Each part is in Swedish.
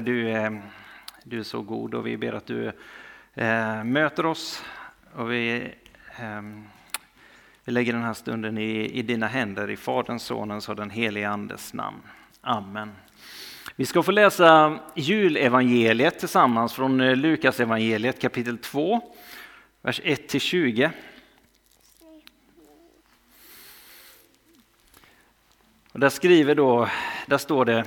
Du är, du är så god och vi ber att du eh, möter oss och vi, eh, vi lägger den här stunden i, i dina händer i Faderns, Sonens och den helige Andes namn. Amen. Vi ska få läsa julevangeliet tillsammans från eh, Lukas evangeliet kapitel 2, vers 1-20. Och där skriver då, där står det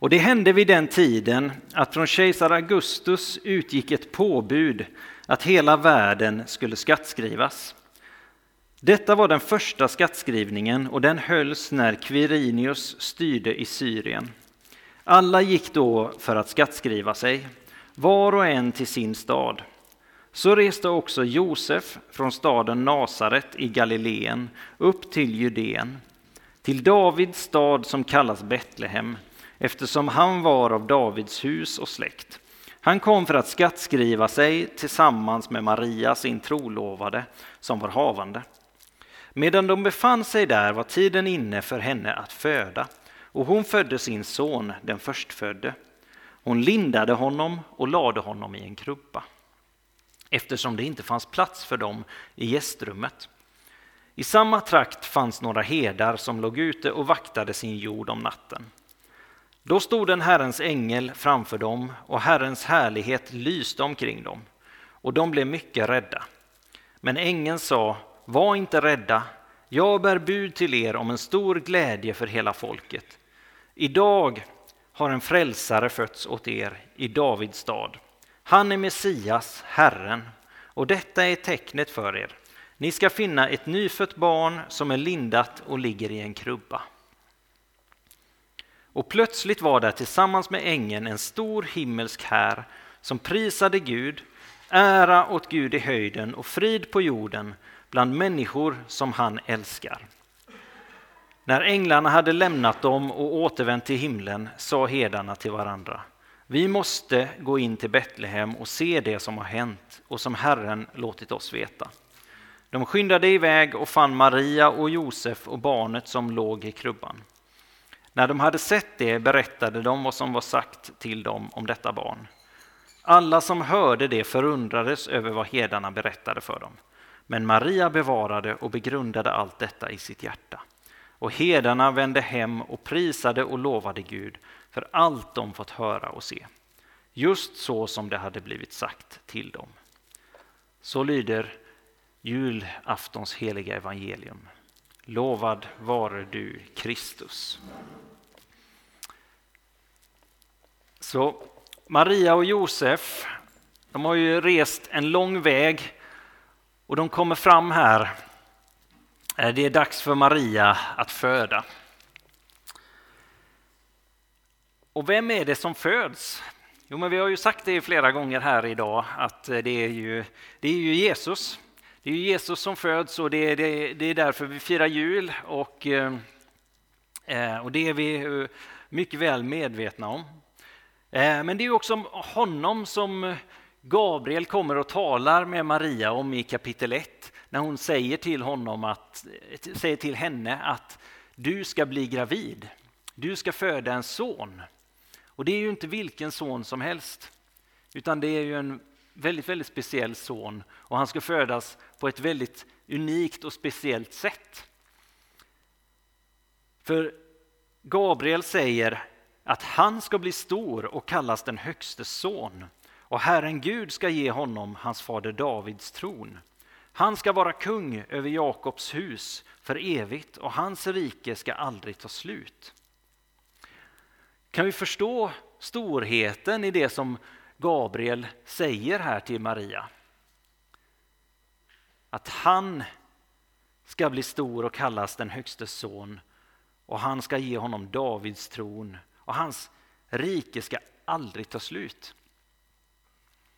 och det hände vid den tiden att från kejsar Augustus utgick ett påbud att hela världen skulle skattskrivas. Detta var den första skattskrivningen och den hölls när Quirinius styrde i Syrien. Alla gick då för att skattskriva sig, var och en till sin stad. Så reste också Josef från staden Nasaret i Galileen upp till Judeen, till Davids stad som kallas Betlehem, eftersom han var av Davids hus och släkt. Han kom för att skattskriva sig tillsammans med Maria, sin trolovade, som var havande. Medan de befann sig där var tiden inne för henne att föda, och hon födde sin son, den förstfödde. Hon lindade honom och lade honom i en krubba, eftersom det inte fanns plats för dem i gästrummet. I samma trakt fanns några herdar som låg ute och vaktade sin jord om natten. Då stod en Herrens ängel framför dem och Herrens härlighet lyste omkring dem och de blev mycket rädda. Men ängeln sa, var inte rädda, jag bär bud till er om en stor glädje för hela folket. Idag har en frälsare fötts åt er i Davids stad. Han är Messias, Herren, och detta är tecknet för er. Ni ska finna ett nyfött barn som är lindat och ligger i en krubba. Och plötsligt var där tillsammans med ängeln en stor himmelsk här som prisade Gud, ära åt Gud i höjden och frid på jorden bland människor som han älskar. När änglarna hade lämnat dem och återvänt till himlen sa herdarna till varandra. Vi måste gå in till Betlehem och se det som har hänt och som Herren låtit oss veta. De skyndade iväg och fann Maria och Josef och barnet som låg i krubban. När de hade sett det berättade de vad som var sagt till dem om detta barn. Alla som hörde det förundrades över vad herdarna berättade för dem. Men Maria bevarade och begrundade allt detta i sitt hjärta. Och herdarna vände hem och prisade och lovade Gud för allt de fått höra och se. Just så som det hade blivit sagt till dem. Så lyder julaftons heliga evangelium. Lovad vare du, Kristus. Så Maria och Josef, de har ju rest en lång väg och de kommer fram här. Eh, det är dags för Maria att föda. Och vem är det som föds? Jo, men vi har ju sagt det flera gånger här idag att eh, det är ju, det är ju Jesus. Det är ju Jesus som föds och det är, det, det är därför vi firar jul och, eh, och det är vi mycket väl medvetna om. Eh, men det är också honom som eh, Gabriel kommer och talar med Maria om i kapitel 1 när hon säger till, honom att, eh, säger till henne att du ska bli gravid. Du ska föda en son. Och det är ju inte vilken son som helst, utan det är ju en väldigt, väldigt speciell son och han ska födas på ett väldigt unikt och speciellt sätt. För Gabriel säger att han ska bli stor och kallas den högste son och Herren Gud ska ge honom hans fader Davids tron. Han ska vara kung över Jakobs hus för evigt och hans rike ska aldrig ta slut. Kan vi förstå storheten i det som Gabriel säger här till Maria? Att han ska bli stor och kallas den högste son och han ska ge honom Davids tron och hans rike ska aldrig ta slut.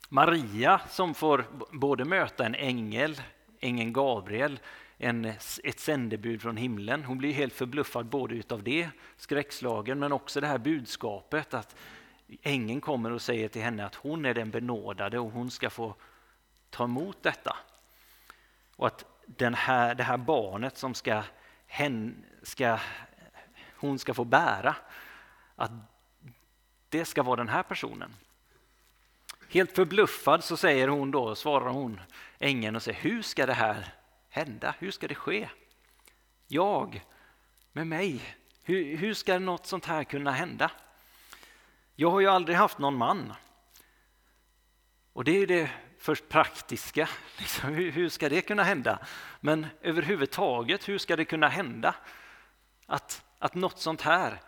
Maria som får både möta en ängel, ängeln Gabriel, en, ett sändebud från himlen. Hon blir helt förbluffad både utav det, skräckslagen, men också det här budskapet att ängeln kommer och säger till henne att hon är den benådade och hon ska få ta emot detta. Och att den här, det här barnet som ska, hen, ska, hon ska få bära, att det ska vara den här personen. Helt förbluffad så säger hon då, svarar hon ängeln och säger hur ska det här hända? Hur ska det ske? Jag med mig? Hur, hur ska något sånt här kunna hända? Jag har ju aldrig haft någon man. Och det är det först praktiska. Liksom, hur, hur, ska det kunna hända? Men överhuvudtaget, hur ska det kunna hända? Att, att något sånt här,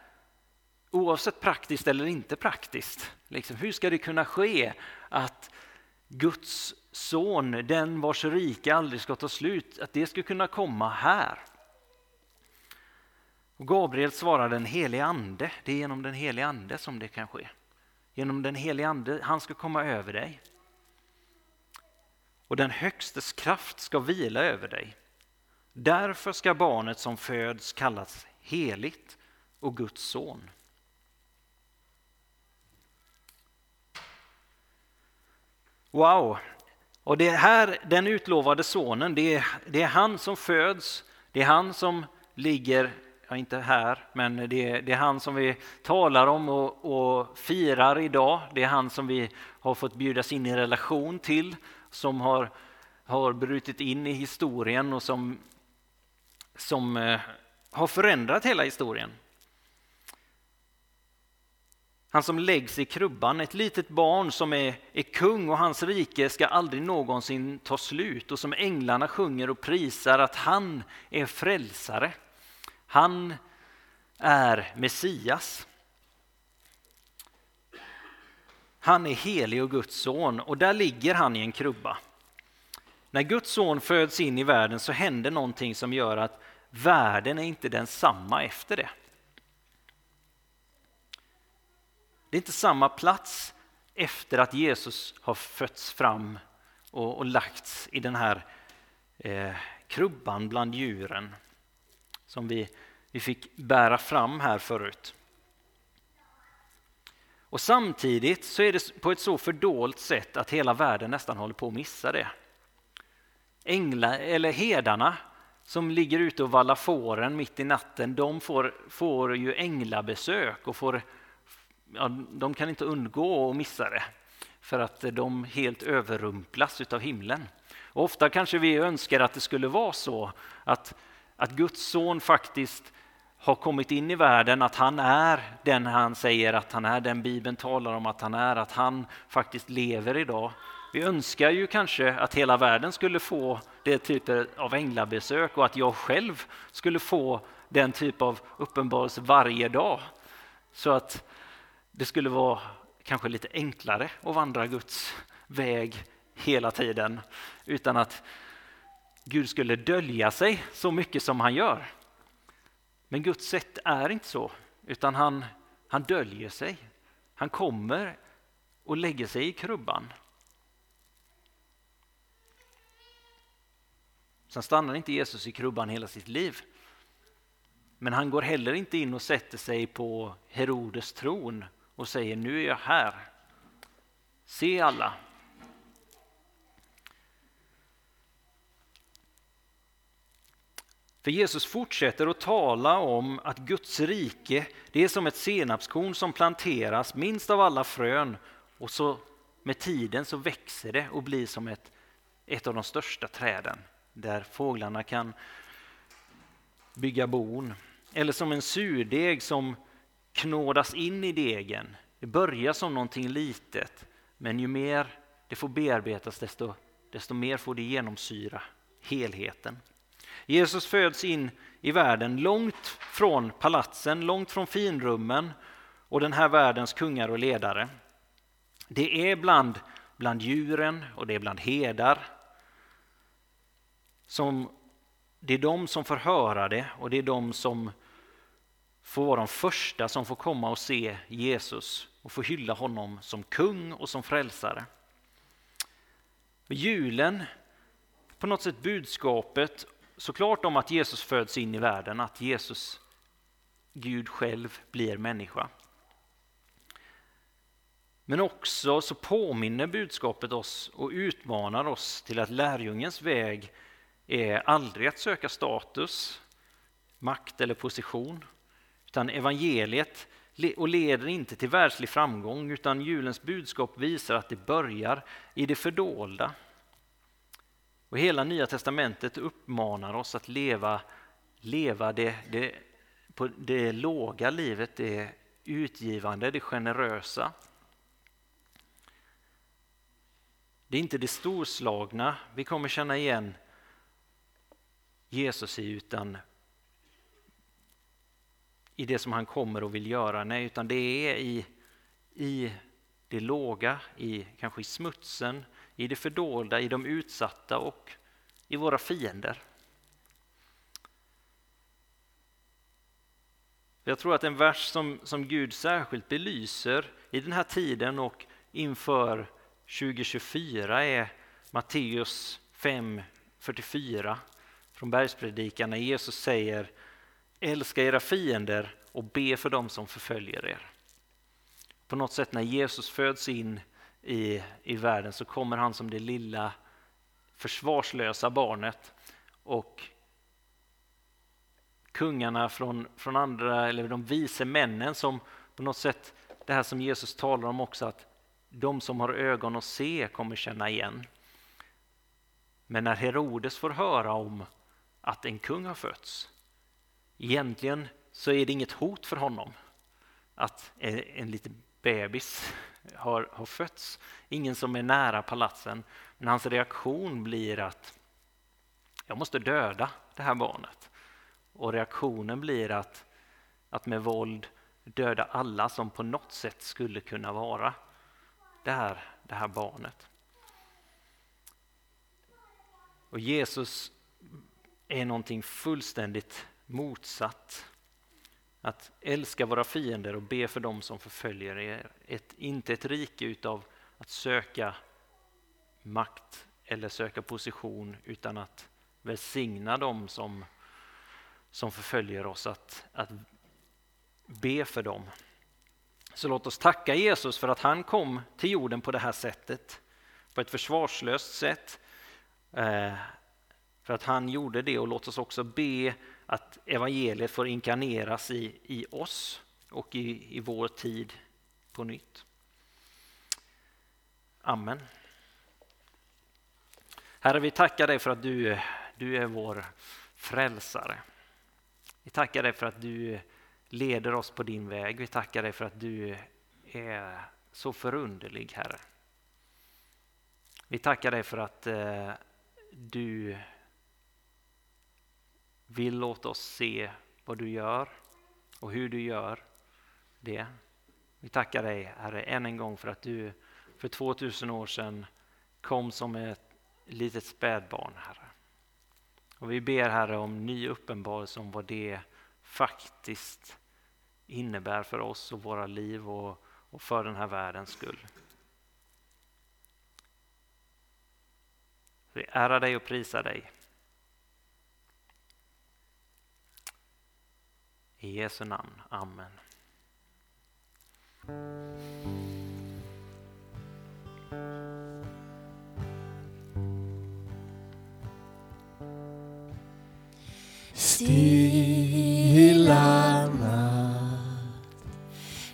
oavsett praktiskt eller inte praktiskt, liksom, hur ska det kunna ske att Guds son, den vars rike aldrig ska ta slut, att det ska kunna komma här? Och Gabriel svarar den helige ande, det är genom den helige ande som det kan ske. Genom den helige ande, han ska komma över dig. Och den högstes kraft ska vila över dig. Därför ska barnet som föds kallas heligt och Guds son. Wow! Och det här, den utlovade sonen, det är, det är han som föds, det är han som ligger ja, inte här, men det, det, är han som vi talar om och, och, firar idag. Det är han som vi har fått bjudas in i relation till, som har, har brutit in i historien och som, som eh, har förändrat hela historien. Han som läggs i krubban, ett litet barn som är, är kung och hans rike ska aldrig någonsin ta slut och som änglarna sjunger och prisar att han är frälsare. Han är Messias. Han är helig och Guds son och där ligger han i en krubba. När Guds son föds in i världen så händer någonting som gör att världen är inte densamma efter det. Det är inte samma plats efter att Jesus har fötts fram och, och lagts i den här eh, krubban bland djuren som vi, vi fick bära fram här förut. Och samtidigt så är det på ett så fördolt sätt att hela världen nästan håller på att missa det. Ängla, eller hedarna som ligger ute och vallar fåren mitt i natten, de får, får ju änglabesök och får, ja, de kan inte undgå att missa det för att de helt överrumplas av himlen. Och ofta kanske vi önskar att det skulle vara så att att Guds son faktiskt har kommit in i världen, att han är den han säger att han är, den Bibeln talar om att han är, att han faktiskt lever idag. Vi önskar ju kanske att hela världen skulle få det typen av änglabesök och att jag själv skulle få den typ av uppenbarelse varje dag. Så att det skulle vara kanske lite enklare att vandra Guds väg hela tiden utan att Gud skulle dölja sig så mycket som han gör. Men Guds sätt är inte så, utan han, han döljer sig. Han kommer och lägger sig i krubban. Sen stannar inte Jesus i krubban hela sitt liv. Men han går heller inte in och sätter sig på Herodes tron och säger nu är jag här. Se alla, För Jesus fortsätter att tala om att Guds rike det är som ett senapskorn som planteras minst av alla frön och så med tiden så växer det och blir som ett, ett av de största träden där fåglarna kan bygga bon. Eller som en surdeg som knådas in i degen. Det börjar som någonting litet men ju mer det får bearbetas desto, desto mer får det genomsyra helheten. Jesus föds in i världen långt från palatsen, långt från finrummen och den här världens kungar och ledare. Det är bland, bland djuren och det är bland hedar. Som, det är de som får höra det och det är de som får vara de första som får komma och se Jesus och få hylla honom som kung och som frälsare. Julen, på något sätt budskapet såklart om att Jesus föds in i världen, att Jesus, Gud själv, blir människa. Men också så påminner budskapet oss och utmanar oss till att lärjungens väg är aldrig att söka status, makt eller position. Utan evangeliet och leder inte till världslig framgång utan julens budskap visar att det börjar i det fördolda. Och hela Nya Testamentet uppmanar oss att leva, leva det, det, på det låga livet, det utgivande, det generösa. Det är inte det storslagna vi kommer känna igen Jesus i utan i det som han kommer och vill göra. Nej, utan det är i, i det låga, i, kanske i smutsen, i det fördolda, i de utsatta och i våra fiender. Jag tror att en vers som, som Gud särskilt belyser i den här tiden och inför 2024 är Matteus 5.44 från bergspredikan när Jesus säger älska era fiender och be för dem som förföljer er. På något sätt när Jesus föds in i, i världen så kommer han som det lilla försvarslösa barnet och kungarna från, från andra, eller de vise männen som på något sätt, det här som Jesus talar om också, att de som har ögon att se kommer känna igen. Men när Herodes får höra om att en kung har fötts, egentligen så är det inget hot för honom att en liten bebis har, har fötts. Ingen som är nära palatsen. Men hans reaktion blir att jag måste döda det här barnet. Och reaktionen blir att, att med våld döda alla som på något sätt skulle kunna vara det här, det här barnet. Och Jesus är någonting fullständigt motsatt. Att älska våra fiender och be för dem som förföljer er. Ett, inte ett rike utav att söka makt eller söka position utan att välsigna dem som, som förföljer oss, att, att be för dem. Så låt oss tacka Jesus för att han kom till jorden på det här sättet, på ett försvarslöst sätt. Eh, för att han gjorde det och låt oss också be att evangeliet får inkarneras i, i oss och i, i vår tid på nytt. Amen. Herre, vi tackar dig för att du, du är vår frälsare. Vi tackar dig för att du leder oss på din väg. Vi tackar dig för att du är så förunderlig, Herre. Vi tackar dig för att eh, du vill låta oss se vad du gör och hur du gör det. Vi tackar dig, Herre, än en gång för att du för 2000 år sedan kom som ett litet spädbarn, Herre. Och vi ber, Herre, om ny uppenbarelse om vad det faktiskt innebär för oss och våra liv och, och för den här världens skull. Vi ärar dig och prisar dig. I Jesu namn. Amen. Stilla natt,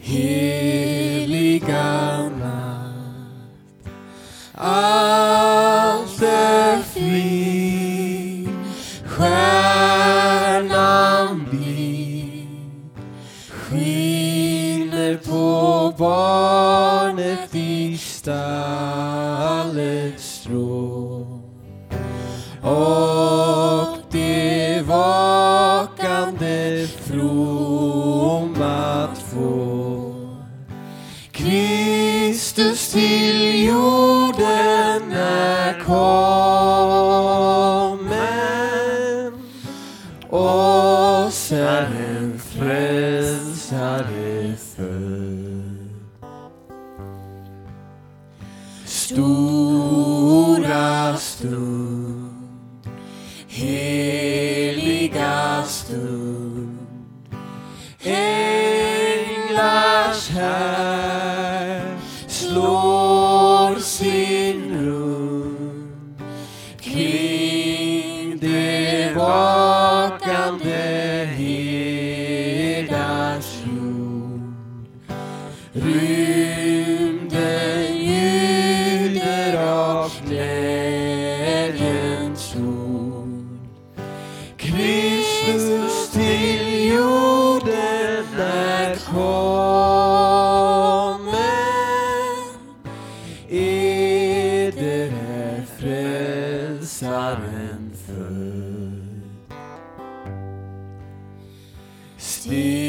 heliga natt. Allt är frid, oss är en frälsare född He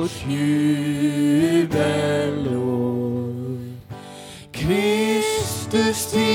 vårt jubelår. Kristus till